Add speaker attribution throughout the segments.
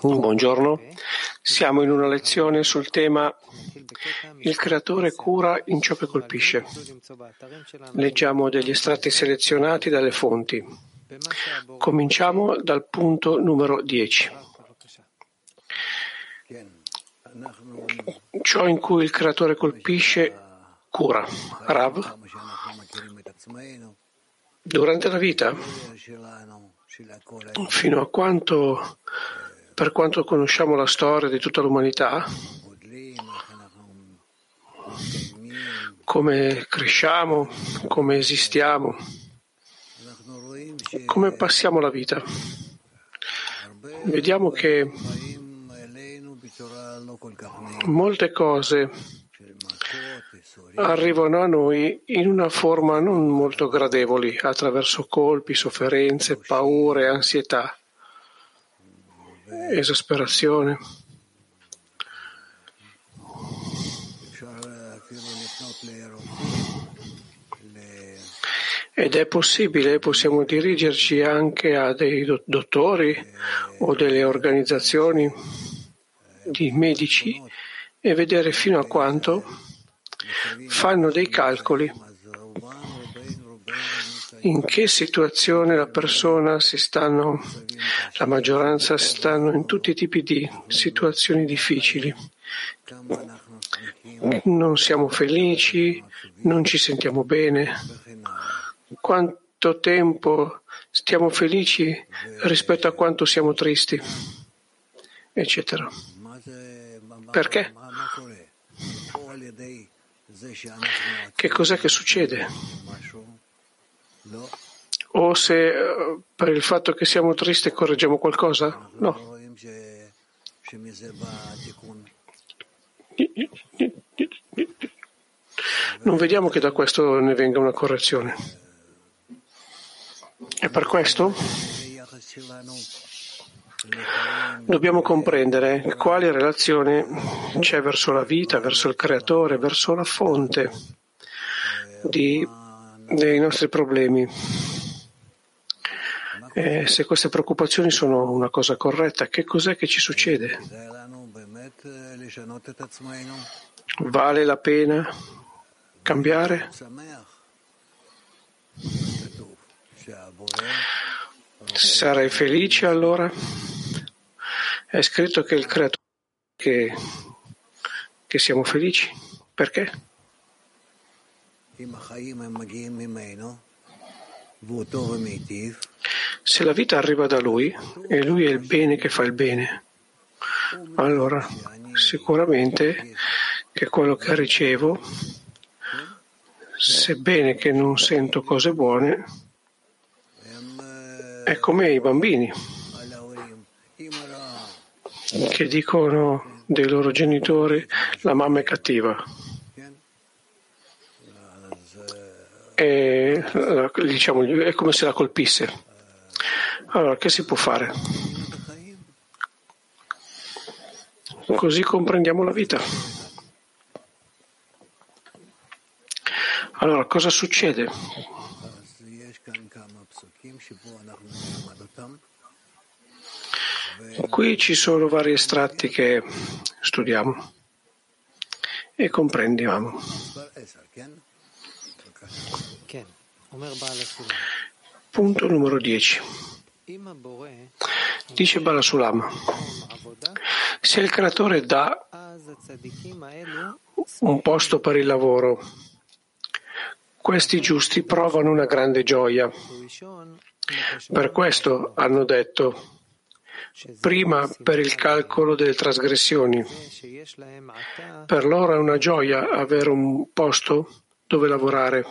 Speaker 1: Buongiorno, siamo in una lezione sul tema Il creatore cura in ciò che colpisce. Leggiamo degli estratti selezionati dalle fonti. Cominciamo dal punto numero 10. Ciò in cui il creatore colpisce cura. Rav. Durante la vita, fino a quanto, per quanto conosciamo la storia di tutta l'umanità, come cresciamo, come esistiamo, come passiamo la vita. Vediamo che molte cose arrivano a noi in una forma non molto gradevoli, attraverso colpi, sofferenze, paure, ansietà, esasperazione. Ed è possibile, possiamo dirigerci anche a dei dottori o delle organizzazioni di medici e vedere fino a quanto fanno dei calcoli in che situazione la persona si stanno, la maggioranza si stanno in tutti i tipi di situazioni difficili. Non siamo felici, non ci sentiamo bene. Quanto tempo stiamo felici rispetto a quanto siamo tristi, eccetera. Perché? Che cos'è che succede? O se eh, per il fatto che siamo tristi correggiamo qualcosa? No. Non vediamo che da questo ne venga una correzione. E per questo Dobbiamo comprendere quale relazione c'è verso la vita, verso il creatore, verso la fonte di, dei nostri problemi. E se queste preoccupazioni sono una cosa corretta, che cos'è che ci succede? Vale la pena cambiare? Sarai felice allora? È scritto che il creatore che, che siamo felici. Perché? Se la vita arriva da lui e lui è il bene che fa il bene, allora sicuramente che quello che ricevo, sebbene che non sento cose buone, è come i bambini che dicono dei loro genitori la mamma è cattiva. E, diciamo, è come se la colpisse. Allora, che si può fare? Così comprendiamo la vita. Allora, cosa succede? Qui ci sono vari estratti che studiamo e comprendiamo. Punto numero 10. Dice Balasulam, se il creatore dà un posto per il lavoro, questi giusti provano una grande gioia. Per questo hanno detto prima per il calcolo delle trasgressioni. Per loro è una gioia avere un posto dove lavorare,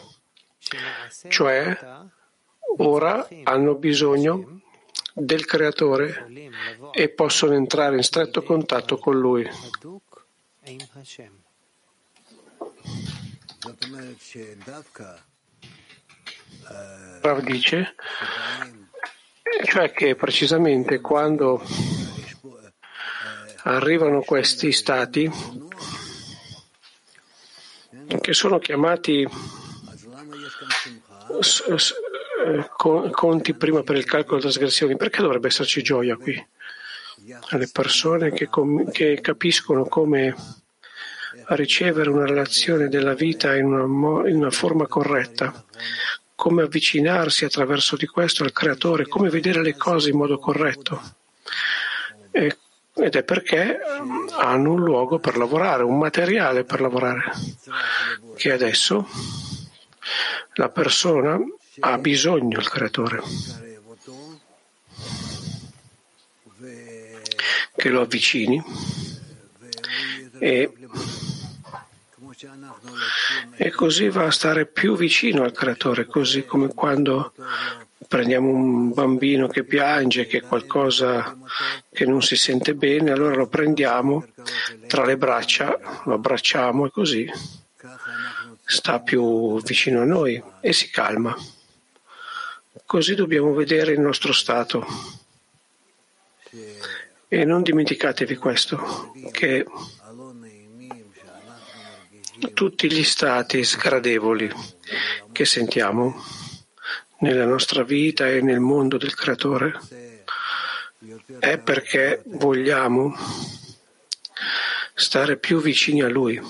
Speaker 1: cioè ora hanno bisogno del creatore e possono entrare in stretto contatto con lui. Rav dice cioè che precisamente quando arrivano questi stati che sono chiamati eh, conti prima per il calcolo delle trasgressioni, perché dovrebbe esserci gioia qui? Le persone che, com- che capiscono come ricevere una relazione della vita in una, mo- in una forma corretta, come avvicinarsi attraverso di questo al Creatore, come vedere le cose in modo corretto. E, ed è perché hanno un luogo per lavorare, un materiale per lavorare, che adesso la persona ha bisogno del Creatore, che lo avvicini e, e così va a stare più vicino al Creatore, così come quando prendiamo un bambino che piange, che è qualcosa che non si sente bene, allora lo prendiamo tra le braccia, lo abbracciamo e così sta più vicino a noi e si calma. Così dobbiamo vedere il nostro stato. E non dimenticatevi questo, che tutti gli stati sgradevoli che sentiamo nella nostra vita e nel mondo del Creatore è perché vogliamo stare più vicini a Lui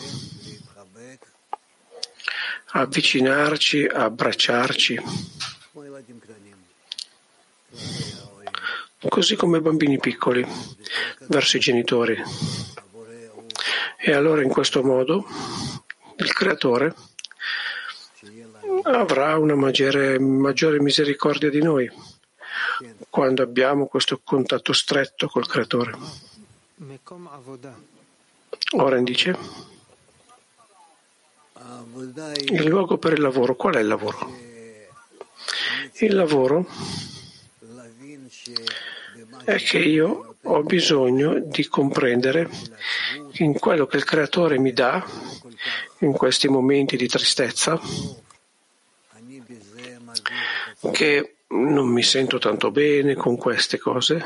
Speaker 1: avvicinarci, abbracciarci, così come bambini piccoli verso i genitori. E allora in questo modo il creatore avrà una maggiore, maggiore misericordia di noi quando abbiamo questo contatto stretto col creatore. Oren dice il luogo per il lavoro, qual è il lavoro? Il lavoro è che io ho bisogno di comprendere in quello che il creatore mi dà in questi momenti di tristezza che non mi sento tanto bene con queste cose,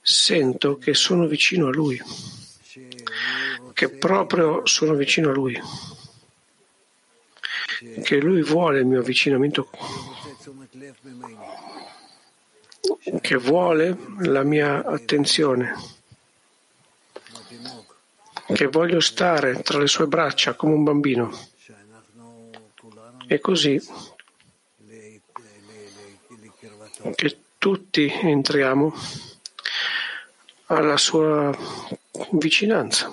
Speaker 1: sento che sono vicino a lui, che proprio sono vicino a lui che Lui vuole il mio avvicinamento, che vuole la mia attenzione, che voglio stare tra le sue braccia come un bambino. E così che tutti entriamo alla sua vicinanza.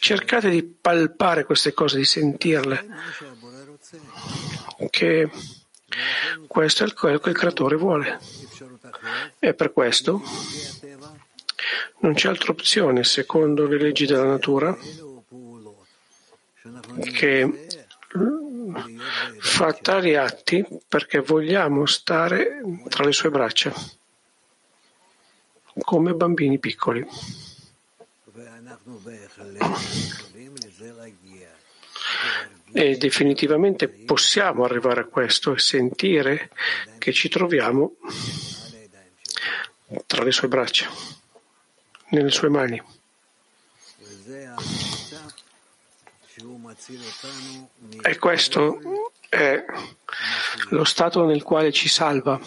Speaker 1: Cercate di palpare queste cose, di sentirle, che questo è quello che il creatore vuole. E per questo non c'è altra opzione, secondo le leggi della natura, che fa tali atti perché vogliamo stare tra le sue braccia come bambini piccoli. E definitivamente possiamo arrivare a questo e sentire che ci troviamo tra le sue braccia, nelle sue mani. E questo è lo stato nel quale ci salva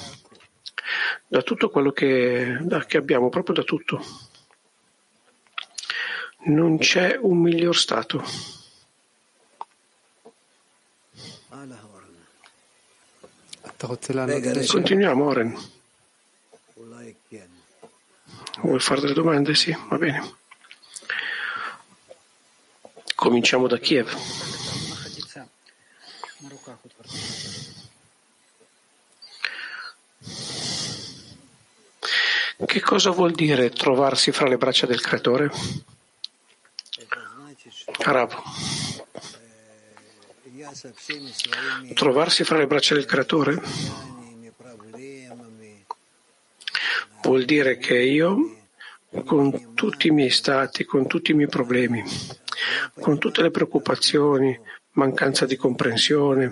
Speaker 1: da tutto quello che, da, che abbiamo, proprio da tutto. Non c'è un miglior stato. Continuiamo, Oren. Vuoi fare delle domande? Sì, va bene. Cominciamo da Kiev. Che cosa vuol dire trovarsi fra le braccia del Creatore? Arabo. Trovarsi fra le braccia del Creatore vuol dire che io, con tutti i miei stati, con tutti i miei problemi, con tutte le preoccupazioni, mancanza di comprensione,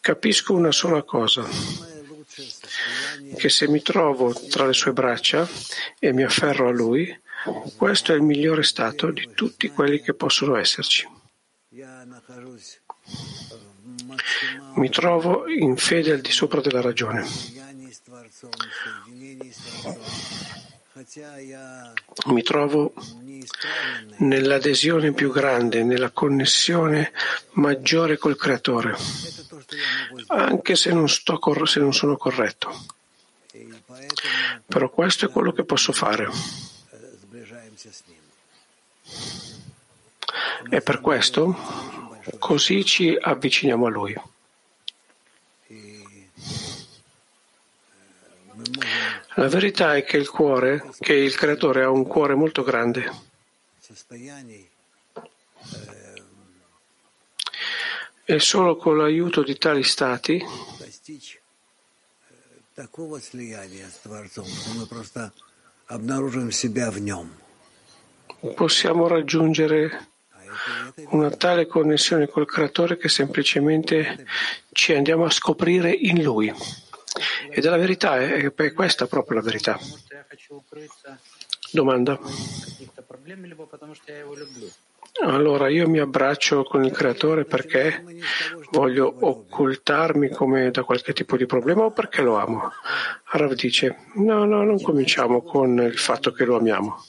Speaker 1: capisco una sola cosa che se mi trovo tra le sue braccia e mi afferro a lui, Questo è il migliore stato di tutti quelli che possono esserci. Mi trovo in fede al di sopra della ragione. Mi trovo nell'adesione più grande, nella connessione maggiore col Creatore, anche se non, sto, se non sono corretto. Però questo è quello che posso fare. E per questo così ci avviciniamo a Lui. La verità è che il cuore, che il creatore ha un cuore molto grande. E solo con l'aiuto di tali stati possiamo raggiungere una tale connessione col creatore che semplicemente ci andiamo a scoprire in lui. Ed è la verità, è, è questa proprio la verità. Domanda. Allora io mi abbraccio con il creatore perché voglio occultarmi come da qualche tipo di problema o perché lo amo? Rav dice, no, no, non cominciamo con il fatto che lo amiamo.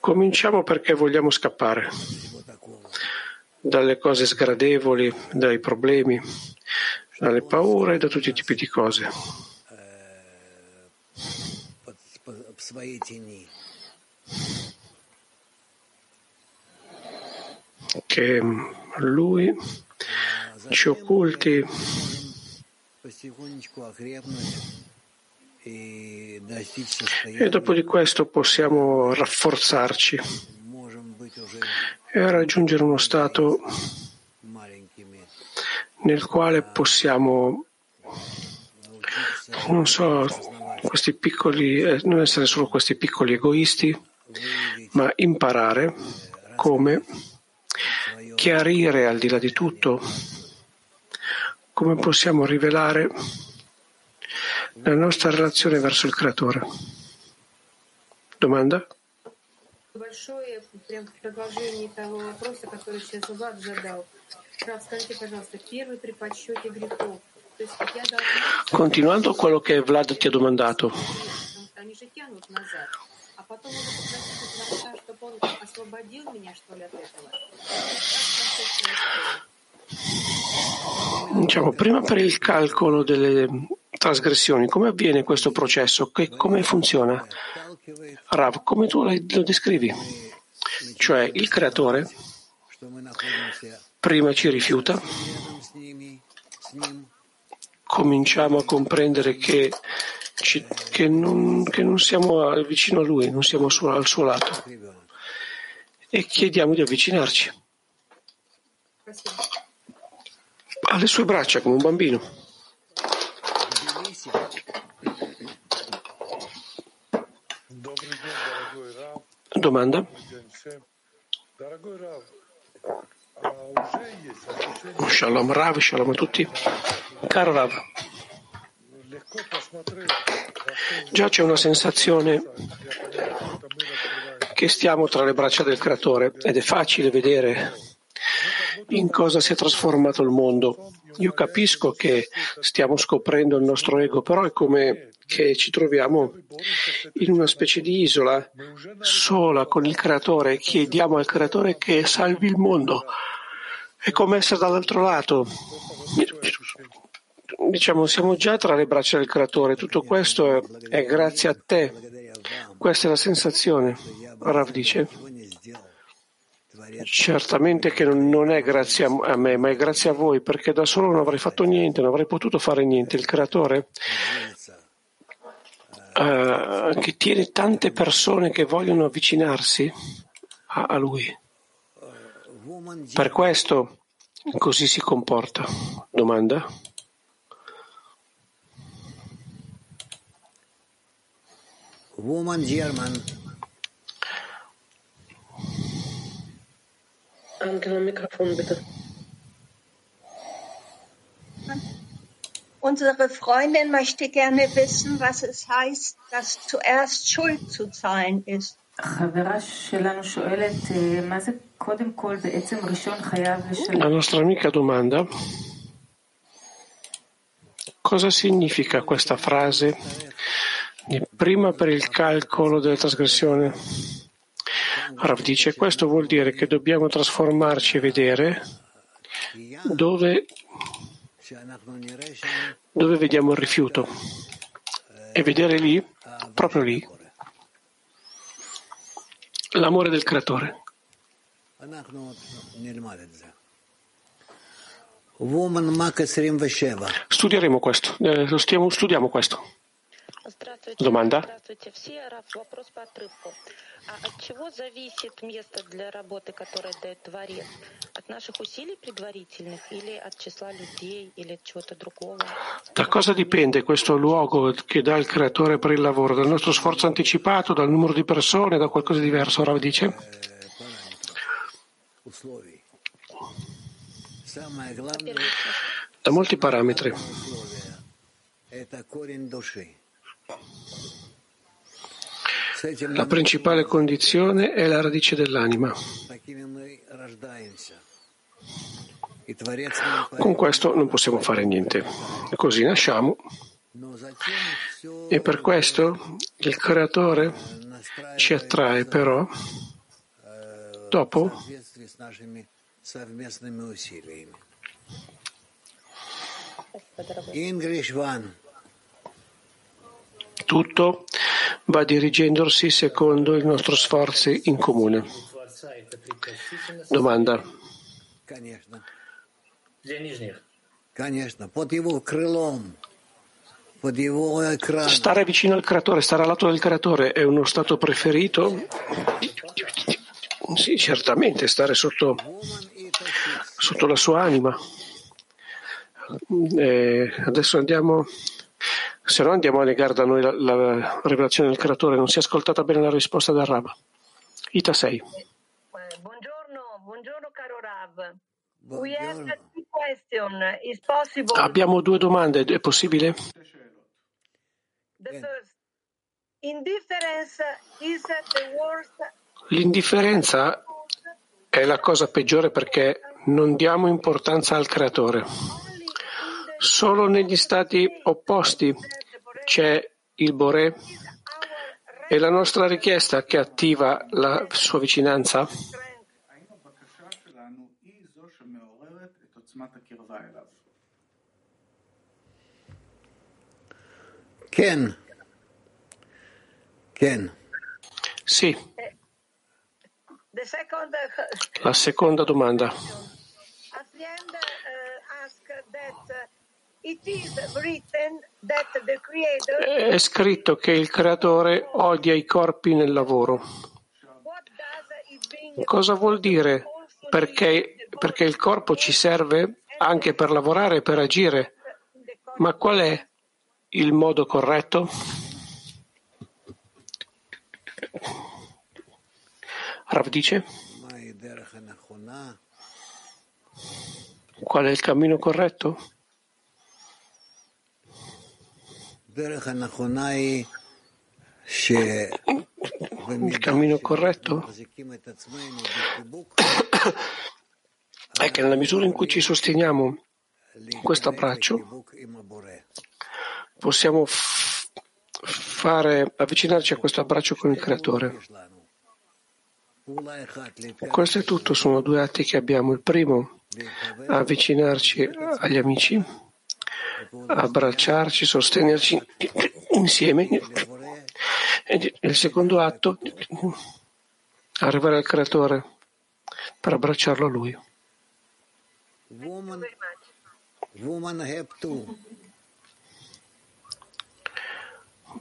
Speaker 1: Cominciamo perché vogliamo scappare dalle cose sgradevoli, dai problemi, dalle paure da tutti i tipi di cose. Che lui ci occulti e dopo di questo possiamo rafforzarci e raggiungere uno stato nel quale possiamo, non so, questi piccoli, eh, non essere solo questi piccoli egoisti, ma imparare come chiarire al di là di tutto, come possiamo rivelare la nostra relazione verso il Creatore. Domanda? большое. Прям в продолжении того вопроса, который сейчас Влад задал. Рав, скажите, пожалуйста, первый при подсчете грехов. Continuando a quello che Vlad ti ha domandato. Diciamo, prima per il calcolo delle trasgressioni, come avviene questo processo? Che, come funziona? Rav, come tu lo descrivi? Cioè il creatore prima ci rifiuta, cominciamo a comprendere che, ci, che, non, che non, siamo vicino a lui, non siamo su, al suo lato e chiediamo di avvicinarci alle sue braccia come un bambino. Domanda? Shalom Rav, shalom a tutti. Caro Rav, già c'è una sensazione che stiamo tra le braccia del Creatore ed è facile vedere in cosa si è trasformato il mondo. Io capisco che stiamo scoprendo il nostro ego, però è come che ci troviamo in una specie di isola sola con il creatore e chiediamo al creatore che salvi il mondo. È come essere dall'altro lato. Diciamo, siamo già tra le braccia del creatore. Tutto questo è, è grazie a te. Questa è la sensazione. Rav dice. Certamente che non è grazie a me, ma è grazie a voi, perché da solo non avrei fatto niente, non avrei potuto fare niente. Il creatore uh, che tiene tante persone che vogliono avvicinarsi a, a lui. Per questo così si comporta. Domanda? Woman German. Anche al microfono, bitte.
Speaker 2: Unsere Freundin möchte gerne wissen, was es heißt, dass zuerst Schuld zu zahlen ist.
Speaker 1: La nostra amica domanda cosa significa questa frase prima per il calcolo della trasgressione? Rav dice questo vuol dire che dobbiamo trasformarci e vedere dove, dove vediamo il rifiuto e vedere lì, proprio lì, l'amore del creatore. Studieremo questo, eh, lo stiamo, studiamo questo. Domanda?
Speaker 3: от чего зависит место для работы, которое дает Творец? От наших усилий предварительных или от числа людей или от чего-то другого?
Speaker 1: Da cosa dipende questo luogo che dà il creatore per il lavoro? Dal nostro sforzo anticipato, dal numero di persone, da qualcosa di diverso? Ora dice? Da molti parametri. La principale condizione è la radice dell'anima. Con questo non possiamo fare niente. Così nasciamo e per questo il creatore ci attrae però dopo tutto va dirigendosi secondo i nostri sforzi in comune. Domanda. Stare vicino al creatore, stare al lato del creatore è uno stato preferito? Sì, certamente, stare sotto, sotto la sua anima. Eh, adesso andiamo se no andiamo a negare da noi la, la rivelazione del creatore. Non si è ascoltata bene la risposta del Rav. Ita 6.
Speaker 2: Buongiorno, buongiorno caro Rav.
Speaker 1: Abbiamo due domande, è possibile? L'indifferenza è la cosa peggiore perché non diamo importanza al creatore. Solo negli stati opposti c'è il Boré e la nostra richiesta che attiva la sua vicinanza?
Speaker 4: Ken. Ken.
Speaker 1: Sì. La seconda domanda. È scritto che il creatore odia i corpi nel lavoro. Cosa vuol dire? Perché, perché il corpo ci serve anche per lavorare e per agire. Ma qual è il modo corretto? Rav dice? Qual è il cammino corretto? Il cammino corretto è che nella misura in cui ci sosteniamo in questo abbraccio possiamo fare, avvicinarci a questo abbraccio con il Creatore. Questo è tutto, sono due atti che abbiamo. Il primo, avvicinarci agli amici abbracciarci, sostenerci insieme. E il secondo atto, arrivare al creatore per abbracciarlo a lui.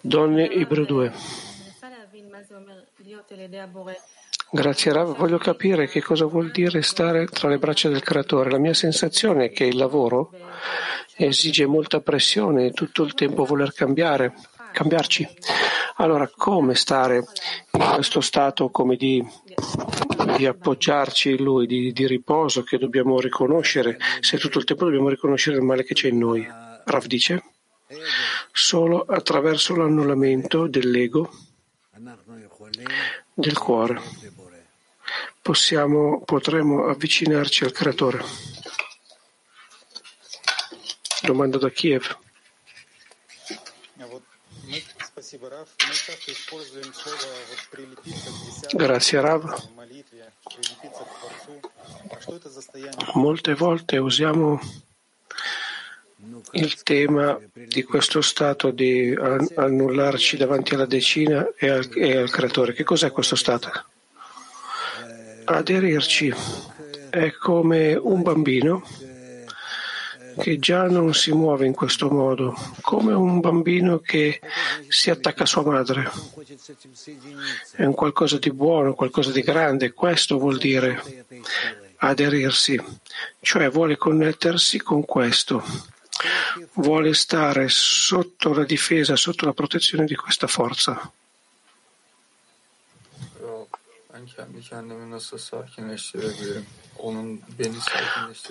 Speaker 1: Donne Ibro 2. Grazie Rav, voglio capire che cosa vuol dire stare tra le braccia del creatore. La mia sensazione è che il lavoro esige molta pressione e tutto il tempo voler cambiare, cambiarci. Allora, come stare in questo stato come di, di appoggiarci in lui, di, di, riposo che dobbiamo riconoscere, se tutto il tempo dobbiamo riconoscere il male che c'è in noi? Rav dice, solo attraverso l'annullamento dell'ego del cuore possiamo, potremo avvicinarci al Creatore. Domanda da Kiev. Grazie Rav. Molte volte usiamo il tema di questo stato di annullarci davanti alla decina e al, e al creatore. Che cos'è questo stato? Aderirci è come un bambino che già non si muove in questo modo, come un bambino che si attacca a sua madre. È un qualcosa di buono, qualcosa di grande. Questo vuol dire aderirsi, cioè vuole connettersi con questo, vuole stare sotto la difesa, sotto la protezione di questa forza.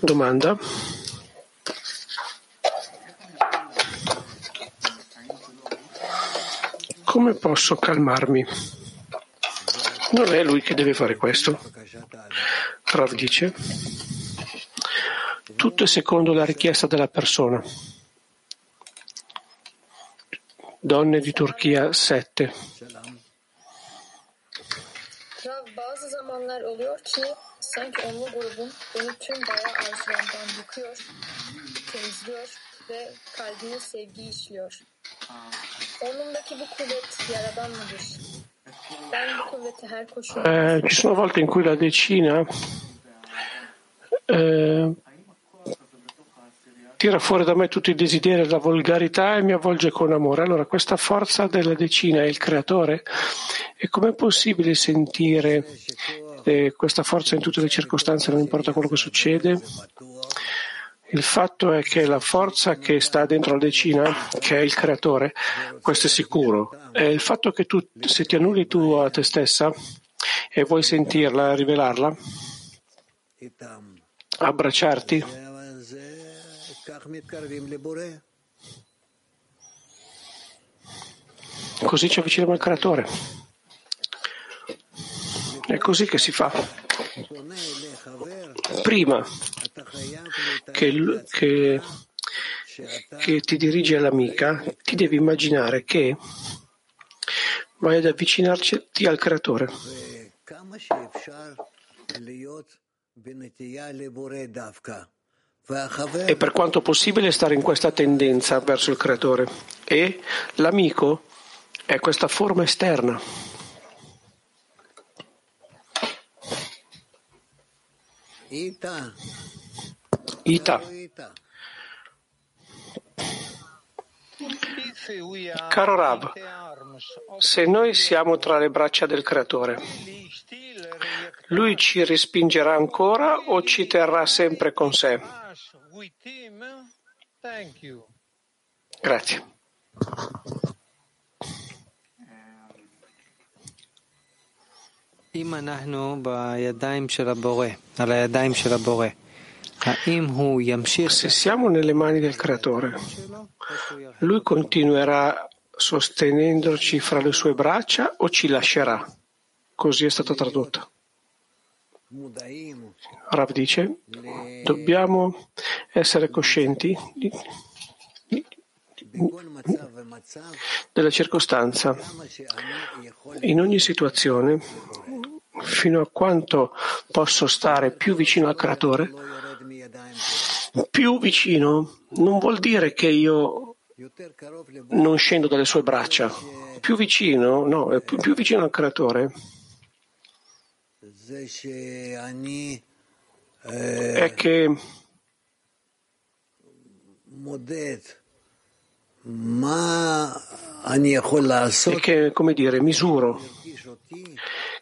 Speaker 1: Domanda. Come posso calmarmi? Non è lui che deve fare questo. Rav dice, tutto è secondo la richiesta della persona. Donne di Turchia 7.
Speaker 5: Rav, bazı zamanlar oluyor ki sanki onlu grubun beni tüm bayağı arzulardan yıkıyor, temizliyor ve kalbime sevgi işliyor. Onundaki bu kuvvet yaradan mıdır? Ben bu kuvveti her koşulda...
Speaker 1: Eh, ci sono volte in cui la decina eh, tira fuori da me tutti i desideri e la volgarità e mi avvolge con amore. Allora, questa forza della decina è il creatore? E com'è possibile sentire eh, questa forza in tutte le circostanze, non importa quello che succede? Il fatto è che la forza che sta dentro la decina, che è il creatore, questo è sicuro. E il fatto che tu, se ti annulli tu a te stessa e vuoi sentirla, rivelarla, abbracciarti, così ci avviciniamo al creatore. È così che si fa. Prima che, che, che ti dirigi all'amica, ti devi immaginare che vai ad avvicinarti al creatore. E per quanto possibile stare in questa tendenza verso il creatore. E l'amico è questa forma esterna. Ita. Caro Rav, se noi siamo tra le braccia del Creatore, lui ci respingerà ancora o ci terrà sempre con sé? Grazie.
Speaker 6: אם אנחנו בידיים של הבורא, על הידיים של הבורא,
Speaker 1: Se siamo nelle mani del Creatore, Lui continuerà sostenendoci fra le sue braccia o ci lascerà? Così è stato tradotto. Rav dice, dobbiamo essere coscienti della circostanza. In ogni situazione, fino a quanto posso stare più vicino al creatore, più vicino non vuol dire che io non scendo dalle sue braccia. Più vicino, no, più, più vicino al creatore è che è che, come dire, misuro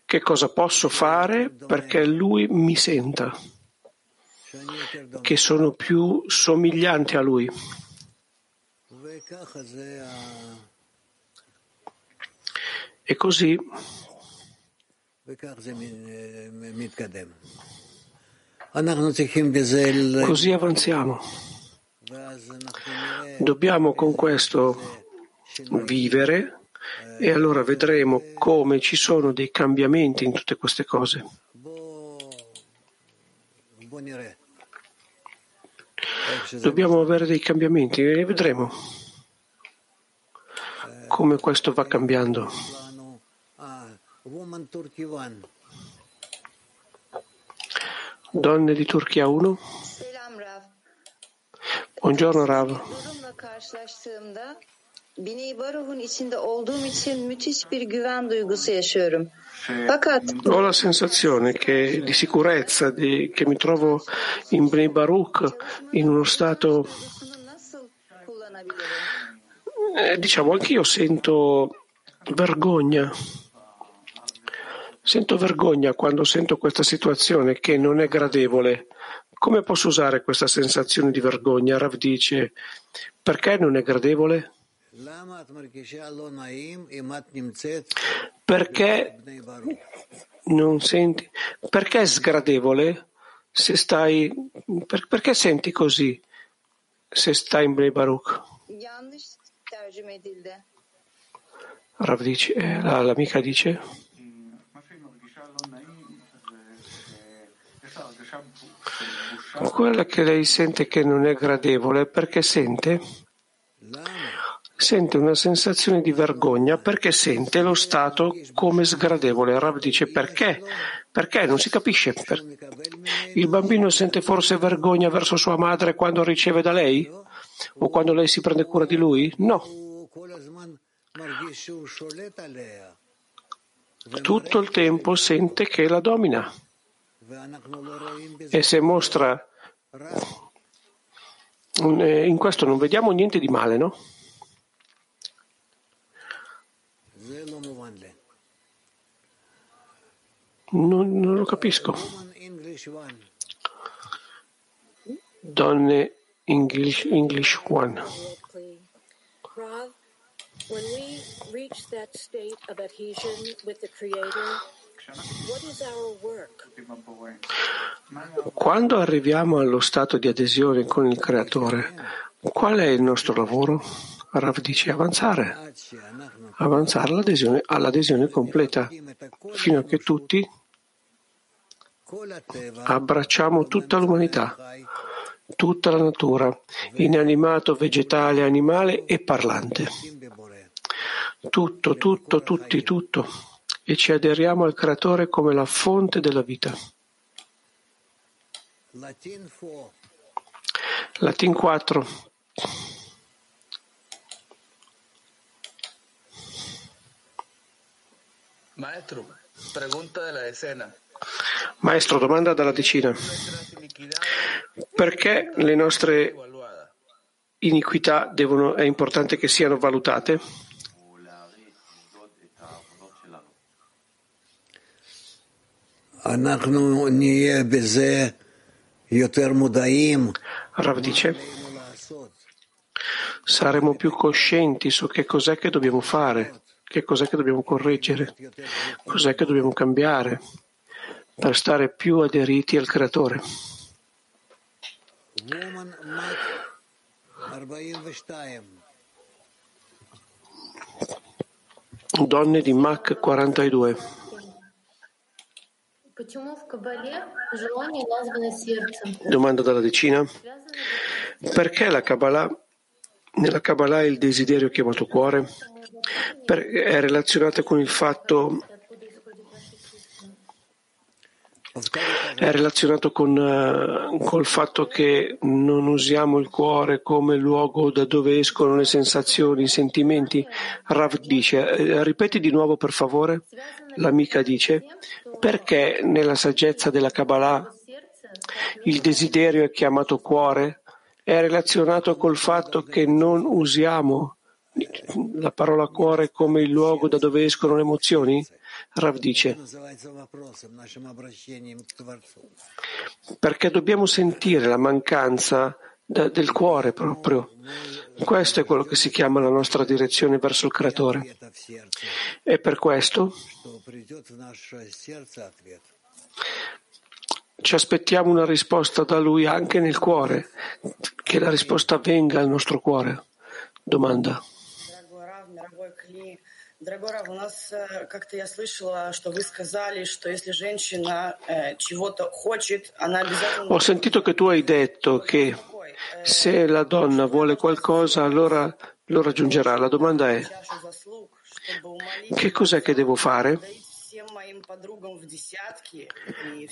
Speaker 1: che cosa posso fare perché lui mi senta, che sono più somigliante a lui. E così Così avanziamo. Dobbiamo con questo vivere e allora vedremo come ci sono dei cambiamenti in tutte queste cose. Dobbiamo avere dei cambiamenti e vedremo come questo va cambiando. Donne di Turchia 1. Buongiorno Rav.
Speaker 7: Fakat
Speaker 1: Ho la sensazione che, di sicurezza, di, che mi trovo in Bnei Baruch in uno stato, eh, diciamo, anch'io sento vergogna. Sento vergogna quando sento questa situazione che non è gradevole. Come posso usare questa sensazione di vergogna? Rav dice, perché non è gradevole? Perché non senti? Perché è sgradevole se stai. Per, perché senti così se stai in Bnei Baruch? Rav dice, eh, l'amica dice. Quella che lei sente che non è gradevole perché sente Sente una sensazione di vergogna perché sente lo stato come sgradevole. Rav dice perché? Perché? Non si capisce. Per- Il bambino sente forse vergogna verso sua madre quando riceve da lei? O quando lei si prende cura di lui? No. Tutto il tempo sente che la domina. E se mostra eh, in questo non vediamo niente di male, no? Non, non lo capisco. Donne English, English One. Quando arriviamo allo stato di adesione con il Creatore, qual è il nostro lavoro? Rav dice avanzare, avanzare all'adesione, all'adesione completa, fino a che tutti abbracciamo tutta l'umanità, tutta la natura, inanimato, vegetale, animale e parlante. Tutto, tutto, tutti, tutto. E ci aderiamo al Creatore come la fonte della vita. Latin 4.
Speaker 8: Maestro, pregunta de la decena.
Speaker 1: Maestro, domanda dalla decina. Perché le nostre iniquità devono, è importante che siano valutate? Rav dice, saremo più coscienti su che cos'è che dobbiamo fare, che cos'è che dobbiamo correggere, cos'è che dobbiamo cambiare per stare più aderiti al Creatore. Donne di Mac 42. Domanda dalla decina. Perché la Kabbalah, nella Kabbalah il desiderio chiamato cuore per, è relazionata con il fatto è relazionato con eh, col fatto che non usiamo il cuore come luogo da dove escono le sensazioni, i sentimenti. Rav dice, eh, ripeti di nuovo per favore. L'amica dice, perché nella saggezza della Kabbalah il desiderio è chiamato cuore? È relazionato col fatto che non usiamo la parola cuore come il luogo da dove escono le emozioni? Rav dice, perché dobbiamo sentire la mancanza da, del cuore proprio. Questo è quello che si chiama la nostra direzione verso il Creatore. E per questo ci aspettiamo una risposta da Lui anche nel cuore, che la risposta venga al nostro cuore. Domanda.
Speaker 9: Дорогой Рав, у нас как-то я слышала, что вы сказали, что если женщина чего-то хочет, она обязательно...
Speaker 1: Ho sentito che tu hai detto che se la donna vuole qualcosa, allora lo raggiungerà. La domanda è, che cos'è che devo fare?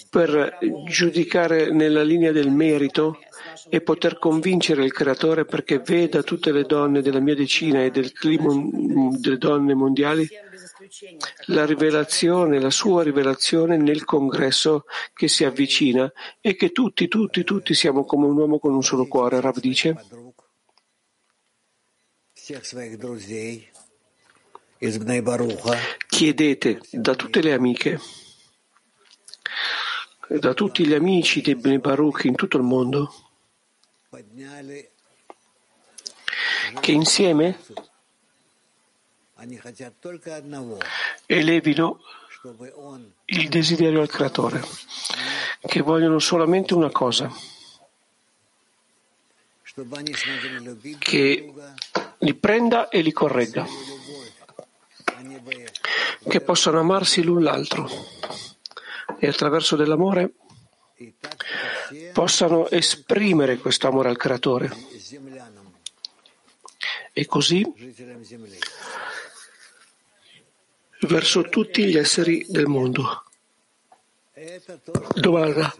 Speaker 1: Per giudicare nella linea del merito e poter convincere il creatore perché veda tutte le donne della mia decina e del clima delle donne mondiali la rivelazione, la sua rivelazione nel congresso che si avvicina e che tutti, tutti, tutti siamo come un uomo con un solo cuore. Rav dice. Chiedete da tutte le amiche, da tutti gli amici di Bnei Baruch in tutto il mondo, che insieme elevino il desiderio al creatore, che vogliono solamente una cosa, che li prenda e li corregga che possano amarsi l'un l'altro e attraverso dell'amore possano esprimere questo amore al Creatore. E così verso tutti gli esseri del mondo. Domanda.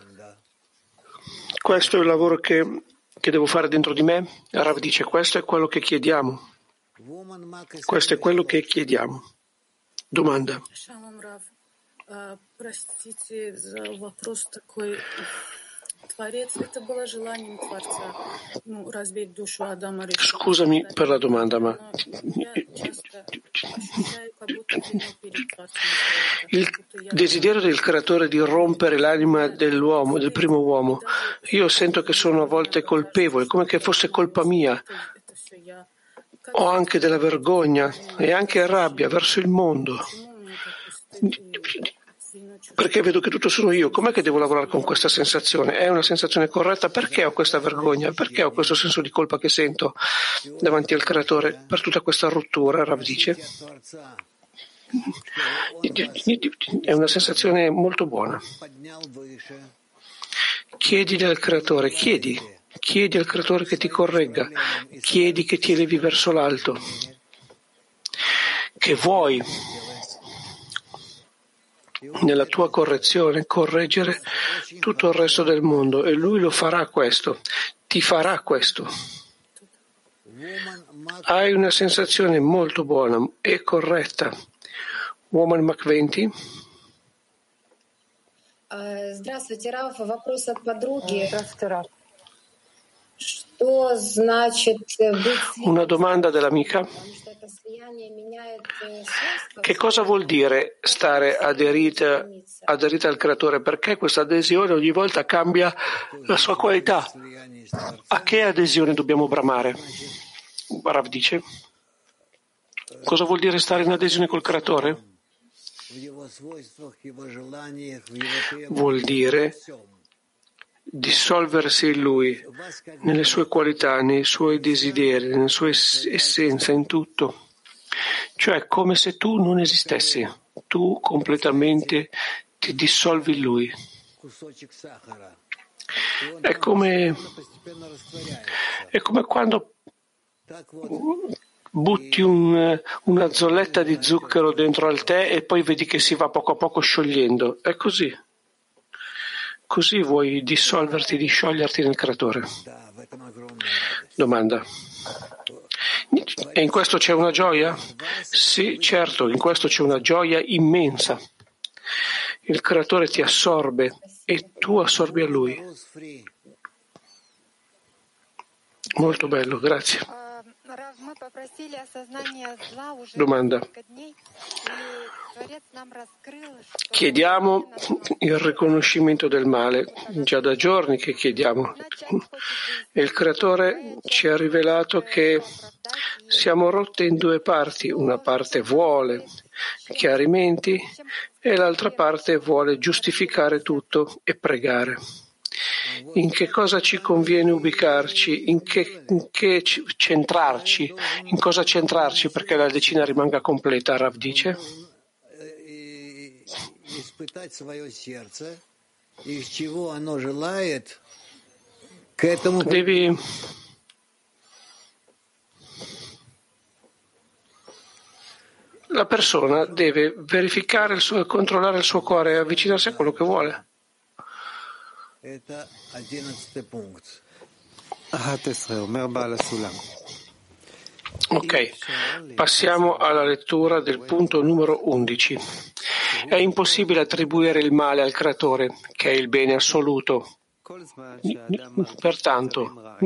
Speaker 1: Questo è il lavoro che, che devo fare dentro di me? Rav dice questo è quello che chiediamo. Questo è quello che chiediamo. Domanda. Scusami per la domanda, ma il desiderio del creatore di rompere l'anima dell'uomo, del primo uomo, io sento che sono a volte colpevole, come che fosse colpa mia ho anche della vergogna e anche rabbia verso il mondo. Perché vedo che tutto sono io. Com'è che devo lavorare con questa sensazione? È una sensazione corretta? Perché ho questa vergogna? Perché ho questo senso di colpa che sento davanti al creatore per tutta questa rottura? Rav dice. È una sensazione molto buona. Chiedi al creatore, chiedi Chiedi al Creatore che ti corregga, chiedi che ti elevi verso l'alto, che vuoi nella tua correzione correggere tutto il resto del mondo e lui lo farà questo, ti farà questo. Hai una sensazione molto buona e corretta. Woman Mach 20.
Speaker 10: Здравствуйте, Раф. Вопрос от подруги.
Speaker 1: Una domanda dell'amica. Che cosa vuol dire stare aderita, aderita al creatore? Perché questa adesione ogni volta cambia la sua qualità? A che adesione dobbiamo bramare? Barav dice. Cosa vuol dire stare in adesione col creatore? Vuol dire dissolversi in lui, nelle sue qualità, nei suoi desideri, nella sua essenza, in tutto. Cioè come se tu non esistessi, tu completamente ti dissolvi in lui. È come, è come quando butti un, una zolletta di zucchero dentro al tè e poi vedi che si va poco a poco sciogliendo. È così. Così vuoi dissolverti, discioglierti nel creatore. Domanda. E in questo c'è una gioia? Sì, certo, in questo c'è una gioia immensa. Il creatore ti assorbe e tu assorbi a lui. Molto bello, grazie. Domanda. Chiediamo il riconoscimento del male, già da giorni che chiediamo. E il Creatore ci ha rivelato che siamo rotte in due parti. Una parte vuole chiarimenti e l'altra parte vuole giustificare tutto e pregare. In che cosa ci conviene ubicarci, in che, in che centrarci, in cosa centrarci perché la decina rimanga completa, Rav dice. Devi la persona deve verificare il suo, controllare il suo cuore e avvicinarsi a quello che vuole. Ok, passiamo alla lettura del punto numero 11. È impossibile attribuire il male al creatore, che è il bene assoluto. Pertanto,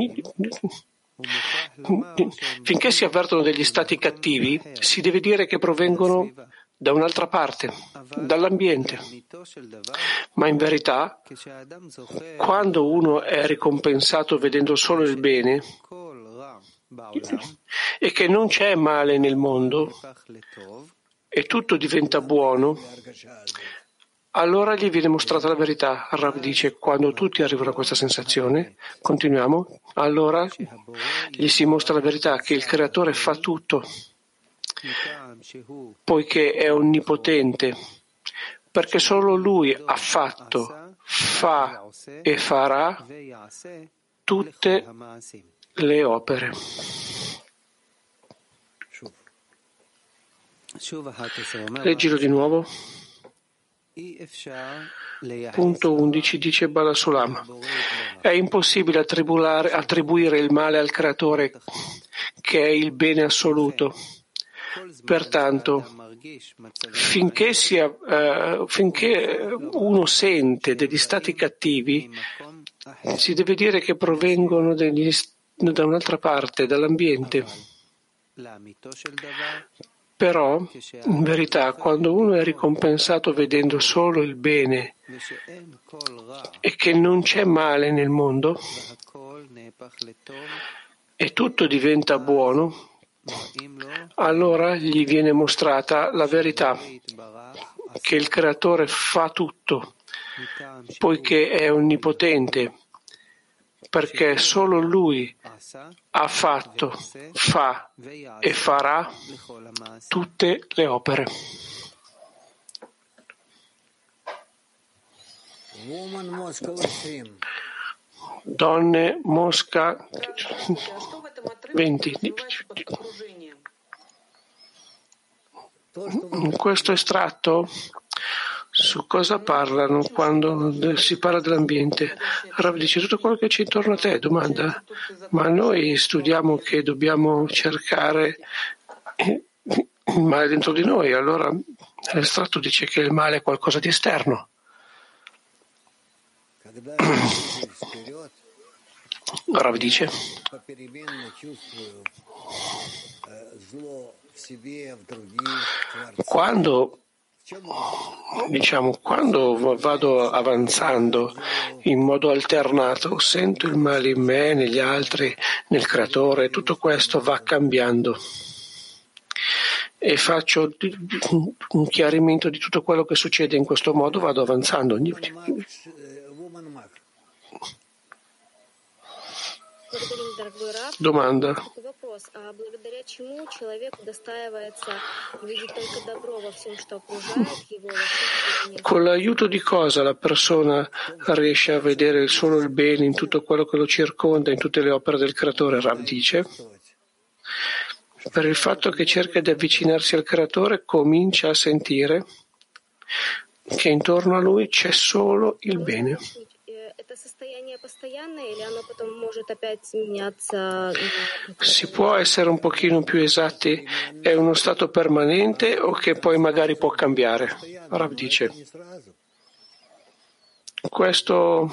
Speaker 1: finché si avvertono degli stati cattivi, si deve dire che provengono da un'altra parte, dall'ambiente. Ma in verità, quando uno è ricompensato vedendo solo il bene e che non c'è male nel mondo e tutto diventa buono, allora gli viene mostrata la verità. Rav dice, quando tutti arrivano a questa sensazione, continuiamo, allora gli si mostra la verità che il creatore fa tutto, poiché è onnipotente, perché solo lui ha fatto, fa e farà tutte le opere. Leggilo di nuovo. Punto 11 dice Balasulam. È impossibile attribuire il male al creatore che è il bene assoluto. Pertanto, finché, sia, uh, finché uno sente degli stati cattivi, si deve dire che provengono degli, da un'altra parte, dall'ambiente. Però, in verità, quando uno è ricompensato vedendo solo il bene e che non c'è male nel mondo e tutto diventa buono, allora gli viene mostrata la verità che il creatore fa tutto, poiché è onnipotente, perché solo lui ha fatto, fa e farà tutte le opere. Donne Mosca 20. In questo estratto su cosa parlano quando si parla dell'ambiente? Rav dice tutto quello che c'è intorno a te, domanda, ma noi studiamo che dobbiamo cercare il male dentro di noi, allora l'estratto dice che il male è qualcosa di esterno. Rav dice quando diciamo, quando vado avanzando in modo alternato, sento il male in me, negli altri, nel creatore, tutto questo va cambiando. E faccio un chiarimento di tutto quello che succede in questo modo, vado avanzando. Domanda. Con l'aiuto di cosa la persona riesce a vedere solo il bene in tutto quello che lo circonda, in tutte le opere del creatore? Rav dice. Per il fatto che cerca di avvicinarsi al creatore, comincia a sentire che intorno a lui c'è solo il bene. Si può essere un pochino più esatti? È uno stato permanente o che poi magari può cambiare? Rav dice. Questo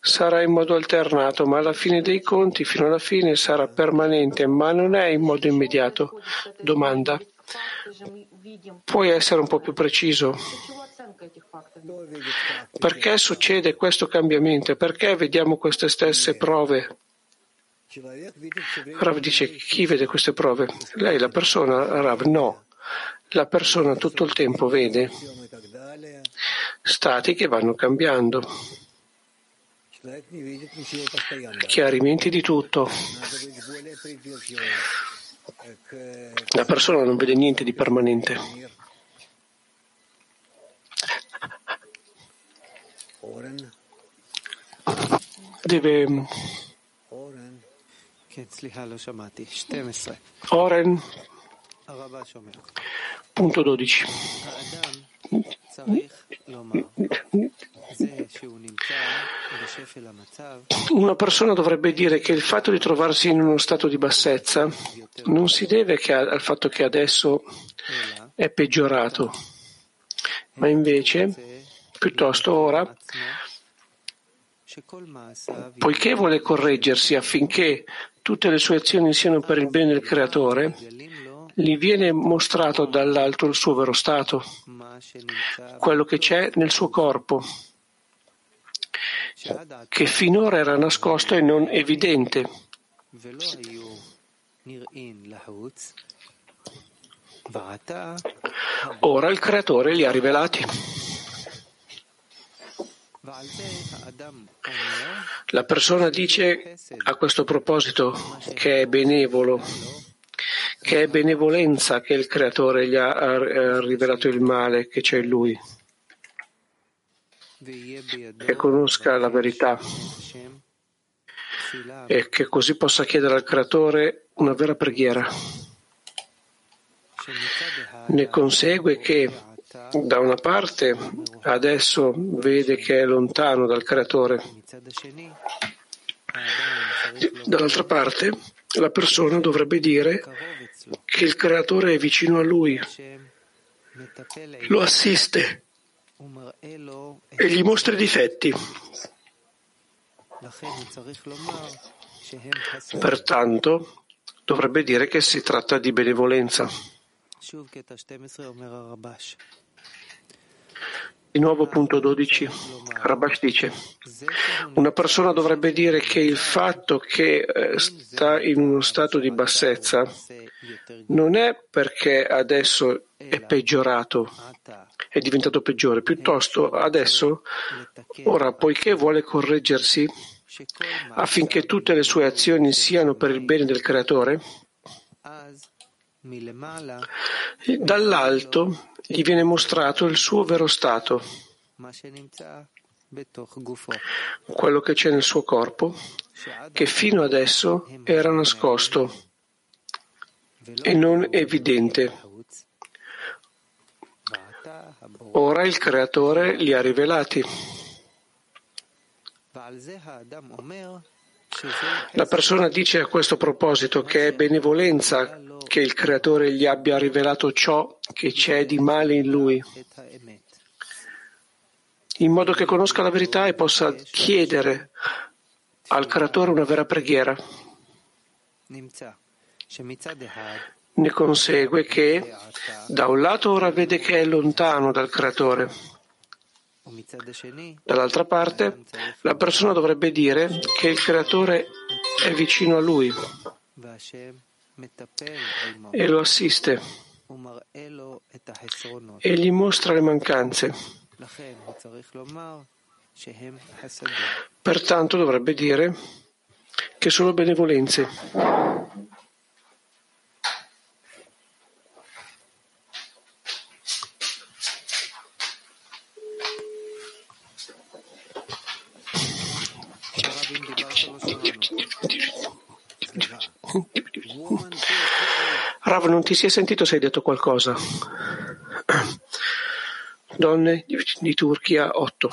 Speaker 1: sarà in modo alternato, ma alla fine dei conti, fino alla fine, sarà permanente, ma non è in modo immediato. Domanda. Puoi essere un po' più preciso? Perché succede questo cambiamento? Perché vediamo queste stesse prove? Rav dice, chi vede queste prove? Lei, la persona? Rav, no. La persona tutto il tempo vede stati che vanno cambiando. chiarimenti di tutto. La persona non vede niente di permanente. Deve. Oren, punto 12. Una persona dovrebbe dire che il fatto di trovarsi in uno stato di bassezza non si deve al fatto che adesso è peggiorato, ma invece, piuttosto ora, poiché vuole correggersi affinché tutte le sue azioni siano per il bene del Creatore, gli viene mostrato dall'alto il suo vero stato, quello che c'è nel suo corpo, che finora era nascosto e non evidente. Ora il Creatore li ha rivelati. La persona dice a questo proposito che è benevolo, che è benevolenza che il Creatore gli ha rivelato il male che c'è in lui, che conosca la verità e che così possa chiedere al Creatore una vera preghiera. Ne consegue che da una parte adesso vede che è lontano dal Creatore, dall'altra parte la persona dovrebbe dire che il Creatore è vicino a lui, lo assiste e gli mostra i difetti. Pertanto dovrebbe dire che si tratta di benevolenza. Di nuovo punto 12, Rabash dice, una persona dovrebbe dire che il fatto che eh, sta in uno stato di bassezza non è perché adesso è peggiorato, è diventato peggiore, piuttosto adesso, ora, poiché vuole correggersi affinché tutte le sue azioni siano per il bene del Creatore, dall'alto gli viene mostrato il suo vero stato, quello che c'è nel suo corpo, che fino adesso era nascosto e non evidente. Ora il Creatore li ha rivelati. La persona dice a questo proposito che è benevolenza che il Creatore gli abbia rivelato ciò che c'è di male in lui, in modo che conosca la verità e possa chiedere al Creatore una vera preghiera. Ne consegue che da un lato ora vede che è lontano dal Creatore, dall'altra parte la persona dovrebbe dire che il Creatore è vicino a lui e lo assiste e gli mostra le mancanze. Pertanto dovrebbe dire che sono benevolenze. Rav, non ti si è sentito se hai detto qualcosa. Donne di, di Turchia 8.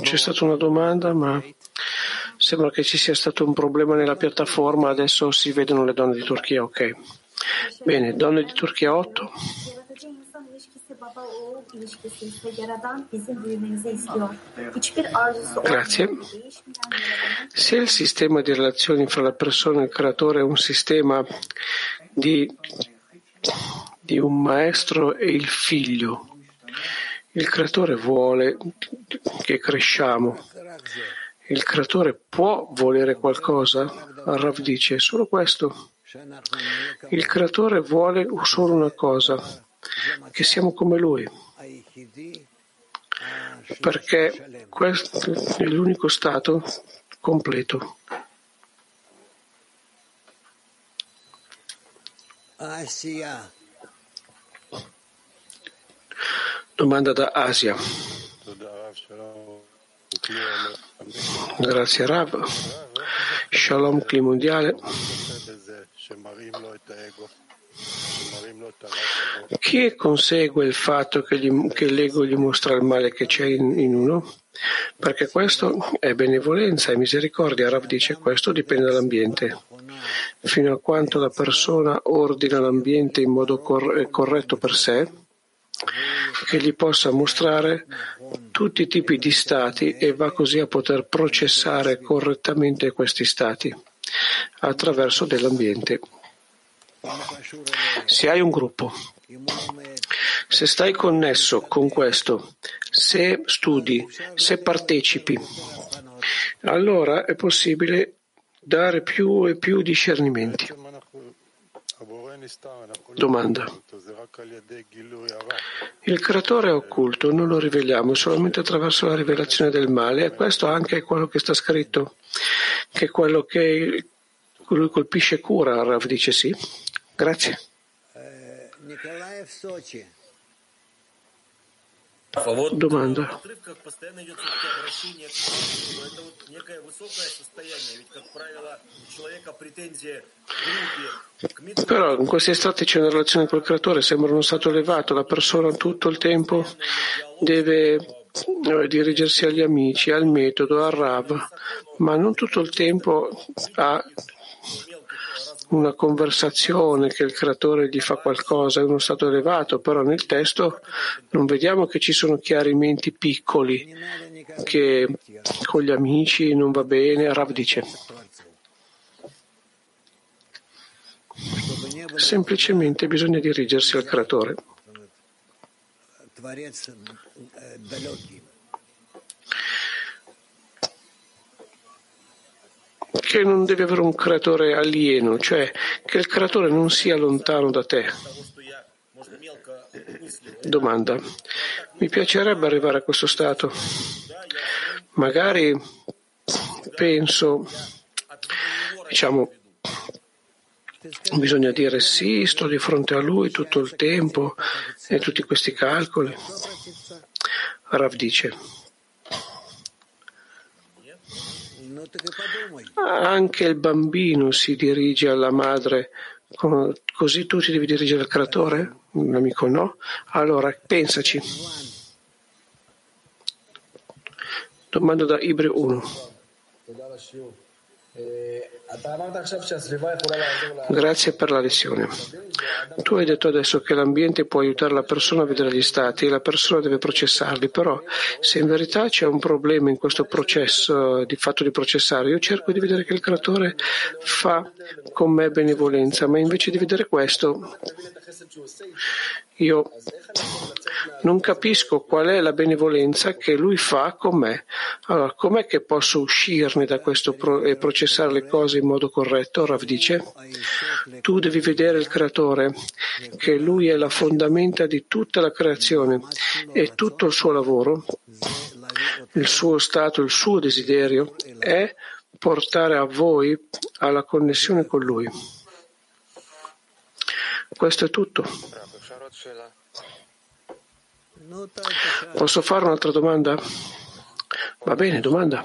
Speaker 1: C'è stata una domanda, ma sembra che ci sia stato un problema nella piattaforma. Adesso si vedono le donne di Turchia, ok. Bene, donne di Turchia 8. Grazie. Se il sistema di relazioni fra la persona e il creatore è un sistema di, di un maestro e il figlio, Il creatore vuole che cresciamo. Il creatore può volere qualcosa? Rav dice solo questo. Il creatore vuole solo una cosa, che siamo come lui. Perché questo è l'unico stato completo. Domanda da Asia. Grazie Rav. Shalom Cli Mondiale. Chi consegue il fatto che, gli, che, l'ego gli mostra il male che c'è in, in, uno? Perché questo è benevolenza e misericordia. Rav dice questo dipende dall'ambiente. Fino a quanto la persona ordina l'ambiente in modo cor- corretto per sé, che gli possa mostrare tutti i tipi di stati e va così a poter processare correttamente questi stati attraverso dell'ambiente. Se hai un gruppo, se stai connesso con questo, se studi, se partecipi, allora è possibile dare più e più discernimenti. Domanda. Il creatore è occulto, non lo riveliamo solamente attraverso la rivelazione del male e questo anche è quello che sta scritto, che è quello che lui colpisce cura, Rav dice sì. Grazie. Domanda. Però in questi stati c'è una relazione col creatore, sembra uno stato elevato, la persona tutto il tempo deve eh, dirigersi agli amici, al metodo, al Rav, ma non tutto il tempo ha una conversazione che il creatore gli fa qualcosa, è uno stato elevato, però nel testo non vediamo che ci sono chiarimenti piccoli, che con gli amici non va bene. Rav dice. Semplicemente bisogna dirigersi al creatore che non devi avere un creatore alieno, cioè che il creatore non sia lontano da te. Domanda. Mi piacerebbe arrivare a questo stato. Magari penso, diciamo, bisogna dire sì, sto di fronte a lui tutto il tempo e tutti questi calcoli. Rav dice, Anche il bambino si dirige alla madre, così tu ti devi dirigere al creatore? Un amico no? Allora pensaci. Domanda da Ibre 1. Grazie per la lezione. Tu hai detto adesso che l'ambiente può aiutare la persona a vedere gli stati e la persona deve processarli, però se in verità c'è un problema in questo processo di fatto di processare, io cerco di vedere che il creatore fa con me benevolenza, ma invece di vedere questo io non capisco qual è la benevolenza che lui fa con me. Allora, com'è che posso uscirne da questo e processare le cose in modo corretto? Rav dice, tu devi vedere il creatore, che lui è la fondamenta di tutta la creazione e tutto il suo lavoro, il suo stato, il suo desiderio è portare a voi alla connessione con lui. Questo è tutto. Posso fare un'altra domanda? Va bene, domanda.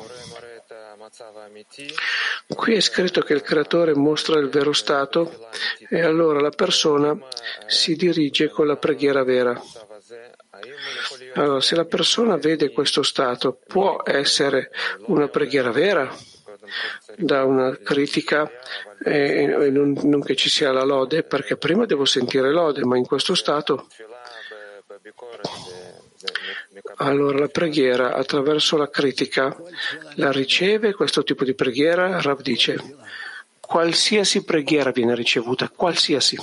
Speaker 1: Qui è scritto che il creatore mostra il vero stato e allora la persona si dirige con la preghiera vera. Allora, se la persona vede questo stato, può essere una preghiera vera? Da una critica e non, non che ci sia la lode, perché prima devo sentire lode, ma in questo stato allora la preghiera attraverso la critica la riceve questo tipo di preghiera? Rav dice qualsiasi preghiera viene ricevuta, qualsiasi.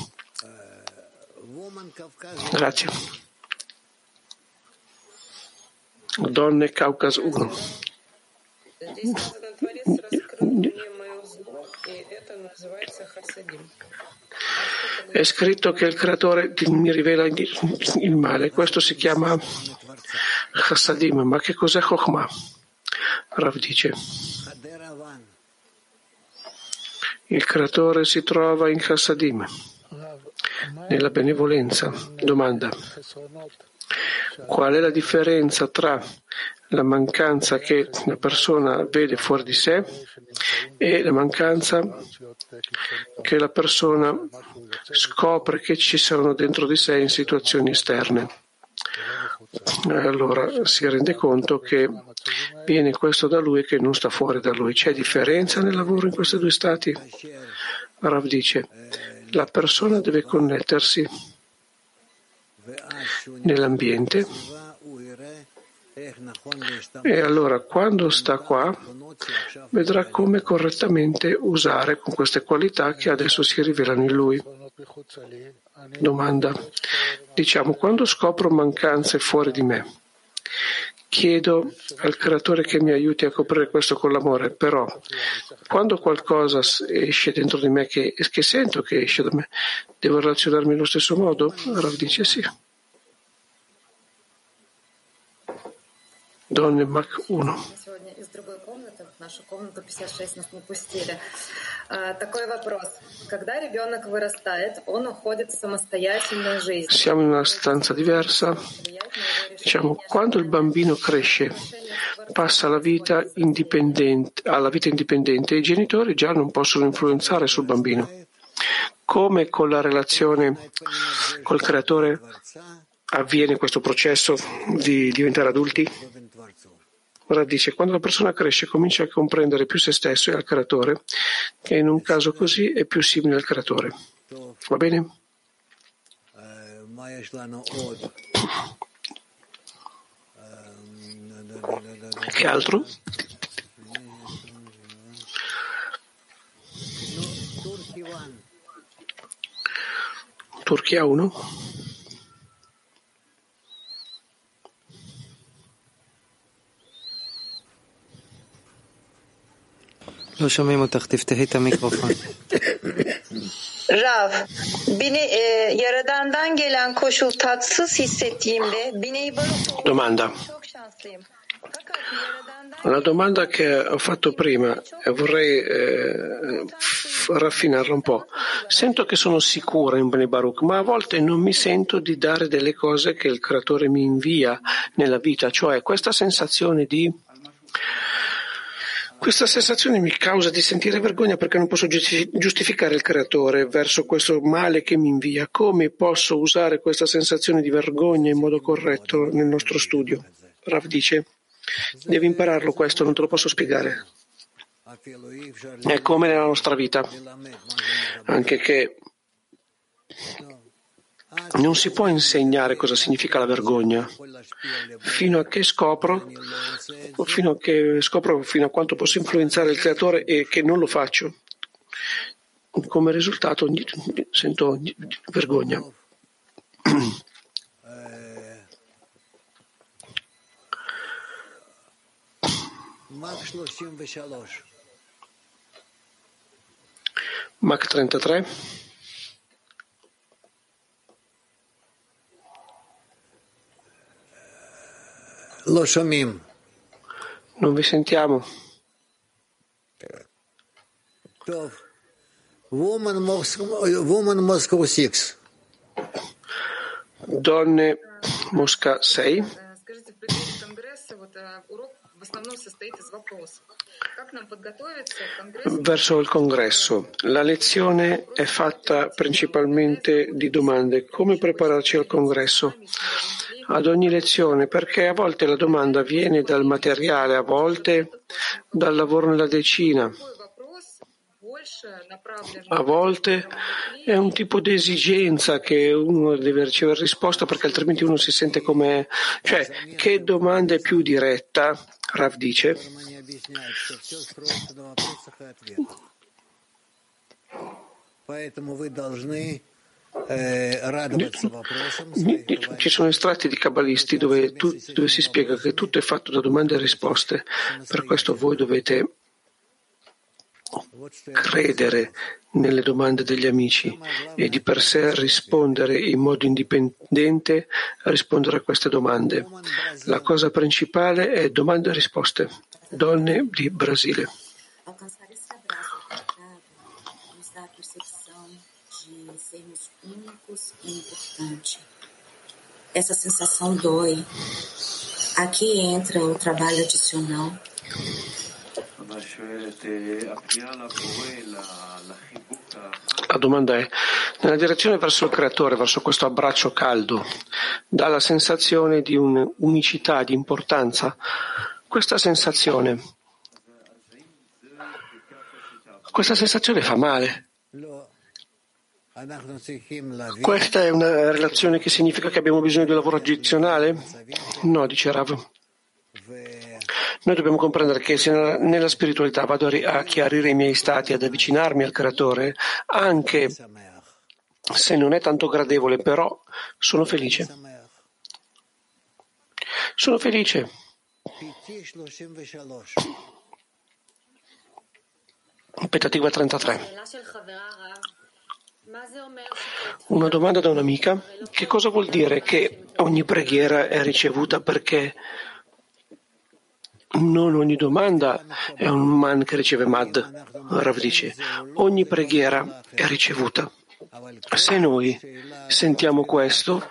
Speaker 1: Grazie. Donne Caucas 1. È scritto che il creatore mi rivela il male, questo si chiama Chassadim, ma che cos'è Chokhmah? Rav dice. Il creatore si trova in Chassadim, nella benevolenza. Domanda. Qual è la differenza tra la mancanza che la persona vede fuori di sé e la mancanza che la persona scopre che ci sono dentro di sé in situazioni esterne. Allora si rende conto che viene questo da lui e che non sta fuori da lui. C'è differenza nel lavoro in questi due stati? Rav dice, la persona deve connettersi nell'ambiente e allora quando sta qua vedrà come correttamente usare con queste qualità che adesso si rivelano in lui. Domanda. Diciamo, quando scopro mancanze fuori di me, chiedo al creatore che mi aiuti a coprire questo con l'amore, però quando qualcosa esce dentro di me che, che sento che esce da me, devo relazionarmi allo stesso modo? Rav dice sì. Donne Mach 1. Siamo in una stanza diversa. Diciamo, quando il bambino cresce, passa alla vita indipendente, alla vita indipendente, i genitori già non possono influenzare sul bambino. Come con la relazione col creatore avviene questo processo di diventare adulti? Ora dice, quando la persona cresce comincia a comprendere più se stesso e al creatore, che in un caso così è più simile al creatore. Va bene? Che altro? Turchia 1.
Speaker 6: לא שומעים אותך, תפתחי את המיקרופון.
Speaker 7: Rav, beni e, Yaradan'dan gelen koşul tatsız hissettiğimde bineyi balık
Speaker 1: Domanda. La domanda che ho fatto prima e vorrei eh, raffinarla un po'. Sento che sono sicura in Bnei Baruch, ma a volte non mi sento di dare delle cose che il creatore mi invia nella vita, cioè questa sensazione di questa sensazione mi causa di sentire vergogna perché non posso giustificare il creatore verso questo male che mi invia. Come posso usare questa sensazione di vergogna in modo corretto nel nostro studio? Rav dice, devi impararlo questo, non te lo posso spiegare. È come nella nostra vita, anche che non si può insegnare cosa significa la vergogna fino a che scopro, fino a che scopro fino a quanto posso influenzare il creatore e che non lo faccio. Come risultato sento vergogna. Mach 33 Non vi sentiamo.
Speaker 4: Woman Moscow 6.
Speaker 1: Donne Mosca 6. Verso il congresso. La lezione è fatta principalmente di domande. Come prepararci al congresso? ad ogni lezione, perché a volte la domanda viene dal materiale, a volte dal lavoro nella decina, a volte è un tipo di esigenza che uno deve ricevere risposta perché altrimenti uno si sente come... Cioè, che domanda è più diretta? Rav dice. Ci sono estratti di cabalisti dove, tu, dove si spiega che tutto è fatto da domande e risposte, per questo voi dovete credere nelle domande degli amici e di per sé rispondere in modo indipendente a rispondere a queste domande. La cosa principale è domande e risposte. Donne di Brasile.
Speaker 11: Essa sensação dói. Aqui entra o trabalho adicional.
Speaker 1: La domanda è, nella direzione verso il creatore, verso questo abbraccio caldo, dà la sensazione di un'unicità, di importanza. Questa sensazione, questa sensazione fa male. Questa è una relazione che significa che abbiamo bisogno di un lavoro addizionale? No, dice Rav. Noi dobbiamo comprendere che se nella spiritualità vado a chiarire i miei stati, ad avvicinarmi al Creatore, anche se non è tanto gradevole, però sono felice. Sono felice. Petativa 33. Una domanda da un'amica. Che cosa vuol dire che ogni preghiera è ricevuta perché non ogni domanda è un man che riceve mad. Rav dice, ogni preghiera è ricevuta. Se noi sentiamo questo,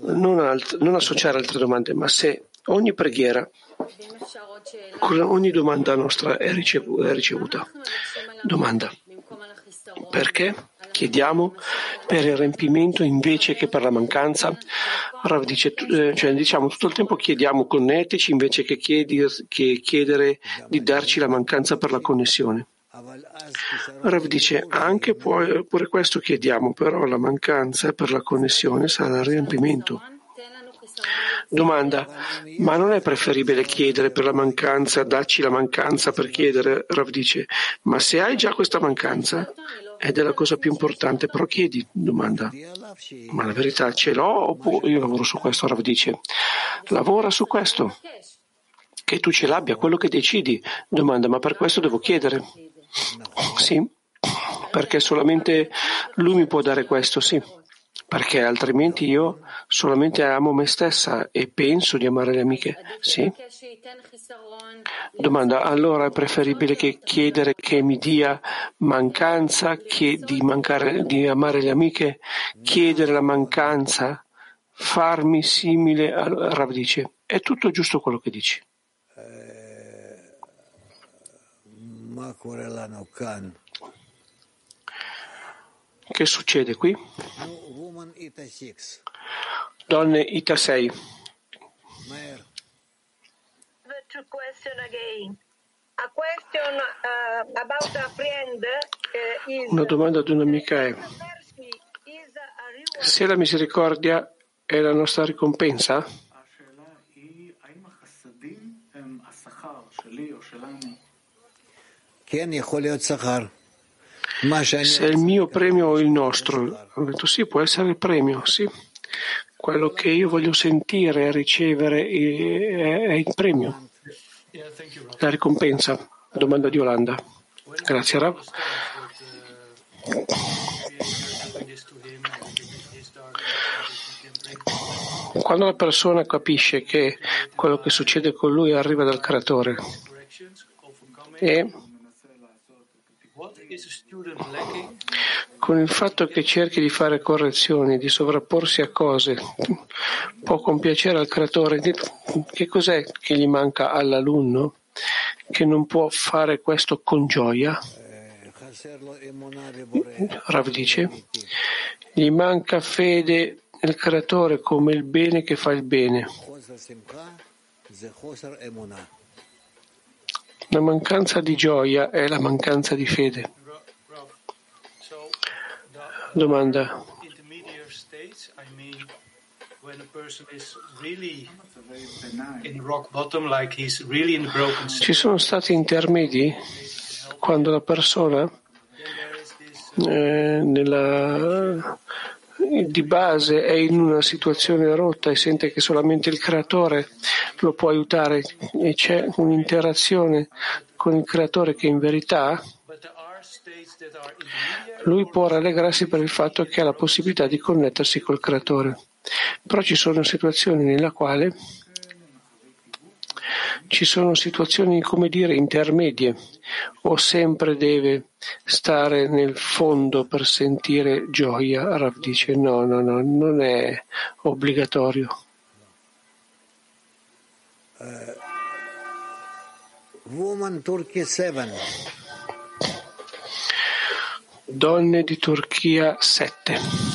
Speaker 1: non, alt- non associare altre domande, ma se ogni preghiera, ogni domanda nostra è, ricevu- è ricevuta. Domanda. Perché? Chiediamo per il riempimento invece che per la mancanza. Rav dice, eh, cioè, diciamo tutto il tempo chiediamo connettici invece che, chiedi, che chiedere di darci la mancanza per la connessione. Rav dice anche pure questo chiediamo, però la mancanza per la connessione sarà il riempimento. Domanda, ma non è preferibile chiedere per la mancanza, darci la mancanza per chiedere? Rav dice, ma se hai già questa mancanza, ed è la cosa più importante, però chiedi, domanda, ma la verità ce l'ho oppure io lavoro su questo? Rav dice, lavora su questo, che tu ce l'abbia, quello che decidi. Domanda, ma per questo devo chiedere? Sì, perché solamente lui mi può dare questo, sì perché altrimenti io solamente amo me stessa e penso di amare le amiche. Sì? Domanda, allora è preferibile che chiedere che mi dia mancanza che di, mancare, di amare le amiche? Chiedere la mancanza, farmi simile a Rav dice, è tutto giusto quello che dici. Che succede qui? Donne Ita 6. Una domanda ad un'amica è se la misericordia è la nostra ricompensa? Se è il mio premio o il nostro? Ho detto sì, può essere il premio, sì. Quello che io voglio sentire e ricevere è il premio, la ricompensa. Domanda di Olanda. Grazie, Rav. Quando la persona capisce che quello che succede con lui arriva dal creatore e con il fatto che cerchi di fare correzioni, di sovrapporsi a cose, può compiacere al creatore. Che cos'è che gli manca all'alunno che non può fare questo con gioia? Rav dice, gli manca fede nel creatore come il bene che fa il bene. La mancanza di gioia è la mancanza di fede. Domanda. Ci sono stati intermedi quando la persona eh, nella, di base è in una situazione rotta e sente che solamente il creatore lo può aiutare e c'è un'interazione con il creatore che in verità lui può rallegrarsi per il fatto che ha la possibilità di connettersi col creatore. Però ci sono situazioni nella quale ci sono situazioni, come dire, intermedie o sempre deve stare nel fondo per sentire gioia? Rav dice no, no, no, non è obbligatorio.
Speaker 4: Uh, woman Turkey 7.
Speaker 1: Donne di Turchia 7.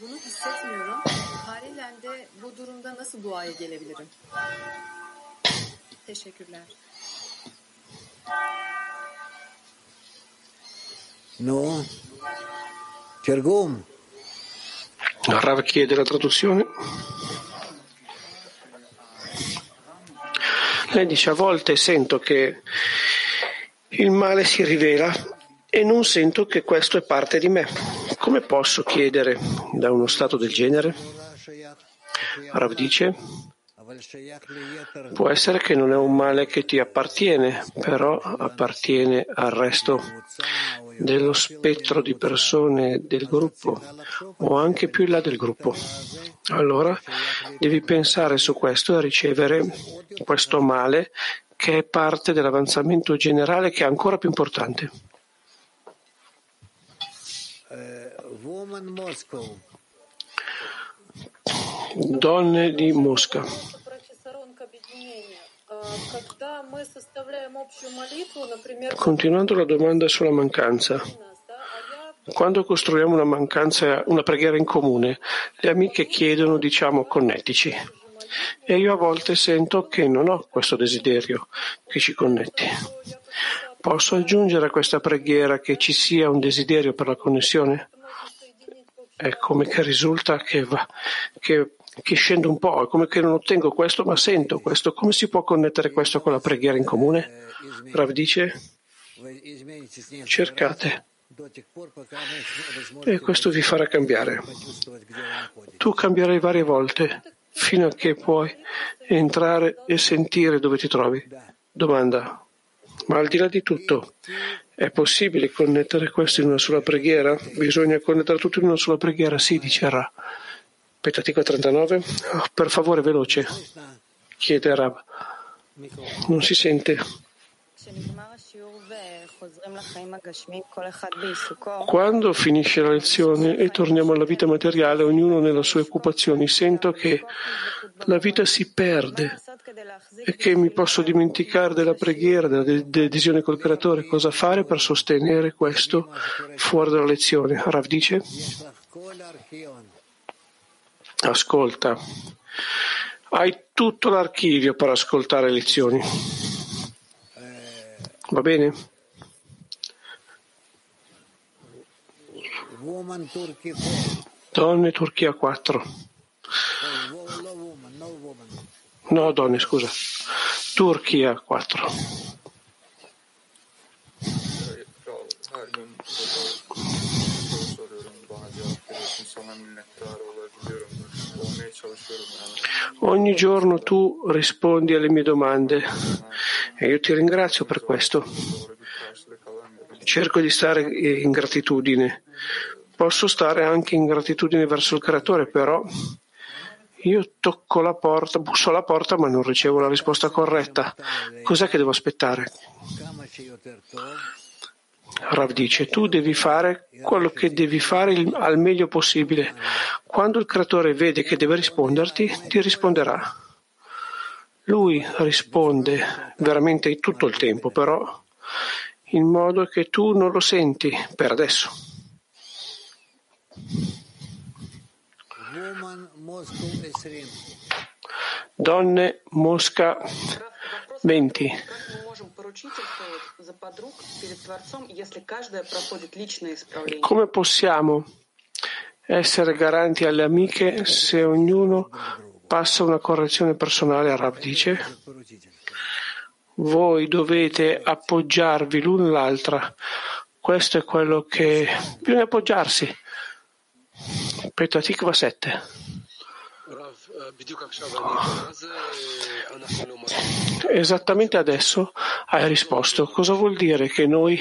Speaker 12: bunu durumda nasıl duaya gelebilirim? Teşekkürler.
Speaker 4: No. Tergum.
Speaker 1: Rav chiede la traduzione. Lei dice a volte sento che il male si rivela e non sento che questo è parte di me. Come posso chiedere da uno stato del genere? Rav dice, può essere che non è un male che ti appartiene, però appartiene al resto dello spettro di persone del gruppo o anche più in là del gruppo. Allora devi pensare su questo e ricevere questo male che è parte dell'avanzamento generale che è ancora più importante. Donne di Mosca. Continuando la domanda sulla mancanza. Quando costruiamo una mancanza, una preghiera in comune, le amiche chiedono, diciamo, connettici. E io a volte sento che non ho questo desiderio che ci connetti. Posso aggiungere a questa preghiera che ci sia un desiderio per la connessione? È come che risulta che, va, che, che scende un po', è come che non ottengo questo ma sento questo. Come si può connettere questo con la preghiera in comune? Rav dice, cercate. E questo vi farà cambiare. Tu cambierai varie volte fino a che puoi entrare e sentire dove ti trovi. Domanda, ma al di là di tutto, è possibile connettere questo in una sola preghiera? Bisogna connettere tutto in una sola preghiera? Sì, dice Ra. Petatica 39. Oh, per favore, veloce. Chiede Rab. Non si sente. Quando finisce la lezione e torniamo alla vita materiale, ognuno nelle sue occupazioni, sento che la vita si perde e che mi posso dimenticare della preghiera, della decisione col creatore. Cosa fare per sostenere questo fuori dalla lezione? Rav dice, ascolta, hai tutto l'archivio per ascoltare le lezioni. Va bene? Donne Turchia 4. No, donne, scusa. Turchia 4. Ogni giorno tu rispondi alle mie domande e io ti ringrazio per questo. Cerco di stare in gratitudine. Posso stare anche in gratitudine verso il creatore, però io tocco la porta, busso alla porta, ma non ricevo la risposta corretta. Cos'è che devo aspettare? Rav dice, tu devi fare quello che devi fare il, al meglio possibile. Quando il creatore vede che deve risponderti, ti risponderà. Lui risponde veramente tutto il tempo, però in modo che tu non lo senti per adesso. Donne Mosca 20. Come possiamo essere garanti alle amiche se ognuno passa una correzione personale a Rav dice? voi dovete appoggiarvi l'un l'altra. Questo è quello che bisogna appoggiarsi. Petatikva 7. Esattamente adesso hai risposto. Cosa vuol dire che noi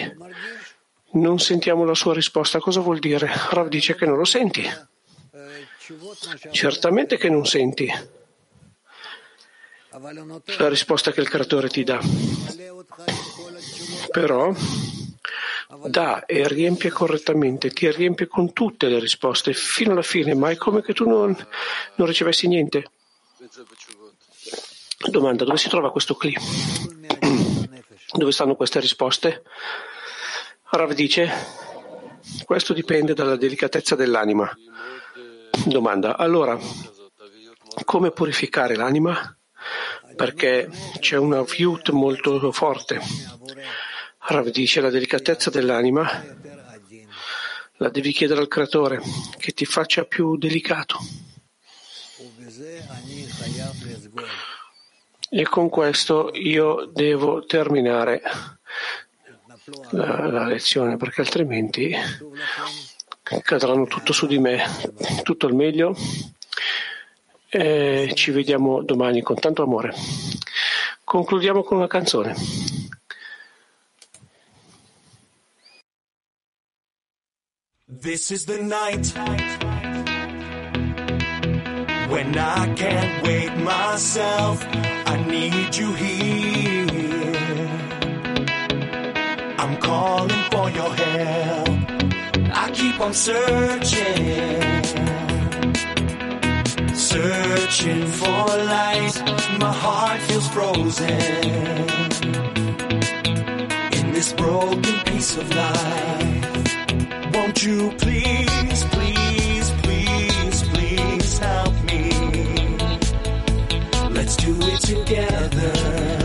Speaker 1: non sentiamo la sua risposta? Cosa vuol dire? Rav dice che non lo senti. Certamente che non senti la risposta che il creatore ti dà. Però dà e riempie correttamente, ti riempie con tutte le risposte fino alla fine, ma è come che tu non, non ricevessi niente. Domanda, dove si trova questo clip? Dove stanno queste risposte? Rav dice, questo dipende dalla delicatezza dell'anima. Domanda, allora, come purificare l'anima? Perché c'è una viut molto forte. Rav dice, la delicatezza dell'anima la devi chiedere al creatore che ti faccia più delicato. E con questo io devo terminare la, la lezione perché altrimenti cadranno tutto su di me, tutto al meglio. E ci vediamo domani con tanto amore. Concludiamo con una canzone.
Speaker 13: This is the night when I can't wait myself. I need you here. I'm calling for your help. I keep on searching, searching for light. My heart feels frozen in this broken piece of life. Won't you please, please, please, please help me? Let's do it together.